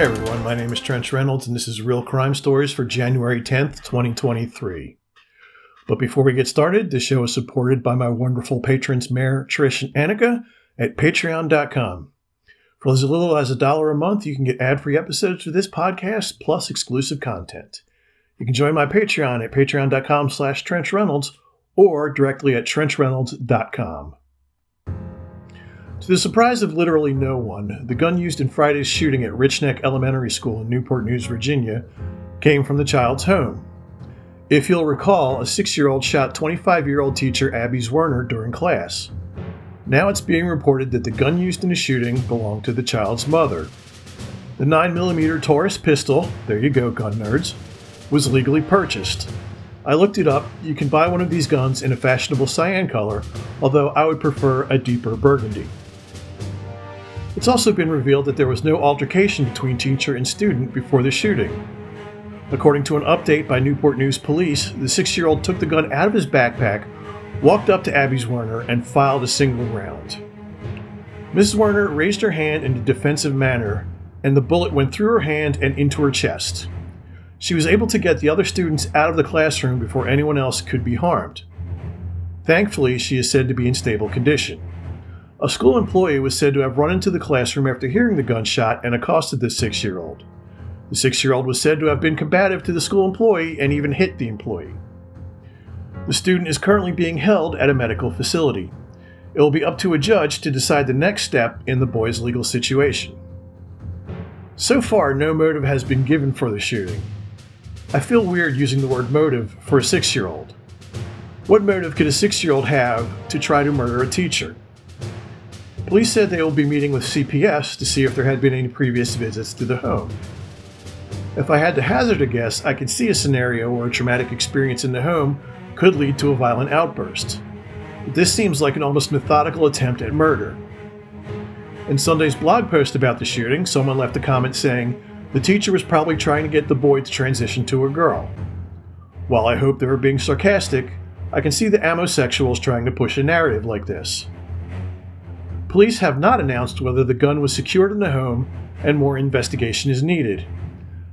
Hey everyone, my name is Trench Reynolds, and this is Real Crime Stories for January 10th, 2023. But before we get started, this show is supported by my wonderful patrons, Mayor, Trish, and Annika at patreon.com. For as little as a dollar a month, you can get ad free episodes of this podcast plus exclusive content. You can join my Patreon at patreon.com slash Trench Reynolds or directly at trenchreynolds.com. To the surprise of literally no one, the gun used in Friday's shooting at Rich Neck Elementary School in Newport News, Virginia, came from the child's home. If you'll recall, a six year old shot 25 year old teacher Abby Zwerner during class. Now it's being reported that the gun used in the shooting belonged to the child's mother. The 9mm Taurus pistol, there you go, gun nerds, was legally purchased. I looked it up. You can buy one of these guns in a fashionable cyan color, although I would prefer a deeper burgundy. It's also been revealed that there was no altercation between teacher and student before the shooting. According to an update by Newport News Police, the six year old took the gun out of his backpack, walked up to Abby Zwerner, and fired a single round. Mrs. Zwerner raised her hand in a defensive manner, and the bullet went through her hand and into her chest. She was able to get the other students out of the classroom before anyone else could be harmed. Thankfully, she is said to be in stable condition. A school employee was said to have run into the classroom after hearing the gunshot and accosted the six year old. The six year old was said to have been combative to the school employee and even hit the employee. The student is currently being held at a medical facility. It will be up to a judge to decide the next step in the boy's legal situation. So far, no motive has been given for the shooting. I feel weird using the word motive for a six year old. What motive could a six year old have to try to murder a teacher? Police said they will be meeting with CPS to see if there had been any previous visits to the home. If I had to hazard a guess, I could see a scenario where a traumatic experience in the home could lead to a violent outburst. But this seems like an almost methodical attempt at murder. In Sunday's blog post about the shooting, someone left a comment saying the teacher was probably trying to get the boy to transition to a girl. While I hope they were being sarcastic, I can see the ammosexuals trying to push a narrative like this. Police have not announced whether the gun was secured in the home, and more investigation is needed.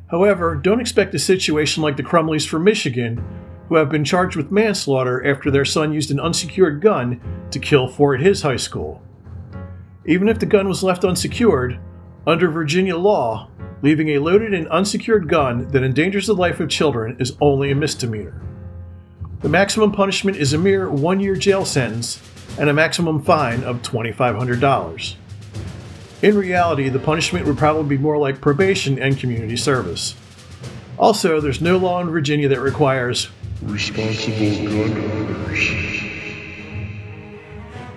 However, don't expect a situation like the Crumbleys from Michigan, who have been charged with manslaughter after their son used an unsecured gun to kill four at his high school. Even if the gun was left unsecured, under Virginia law, leaving a loaded and unsecured gun that endangers the life of children is only a misdemeanor. The maximum punishment is a mere one year jail sentence and a maximum fine of $2,500. In reality, the punishment would probably be more like probation and community service. Also, there's no law in Virginia that requires responsible gun owners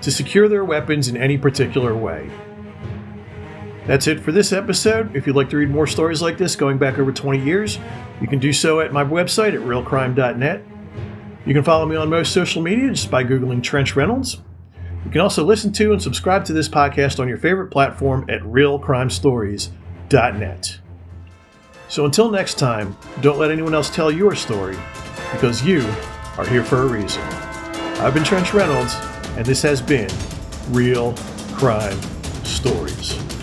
to secure their weapons in any particular way. That's it for this episode. If you'd like to read more stories like this going back over 20 years, you can do so at my website at realcrime.net. You can follow me on most social media just by Googling Trench Reynolds. You can also listen to and subscribe to this podcast on your favorite platform at realcrimestories.net. So until next time, don't let anyone else tell your story, because you are here for a reason. I've been Trench Reynolds, and this has been Real Crime Stories.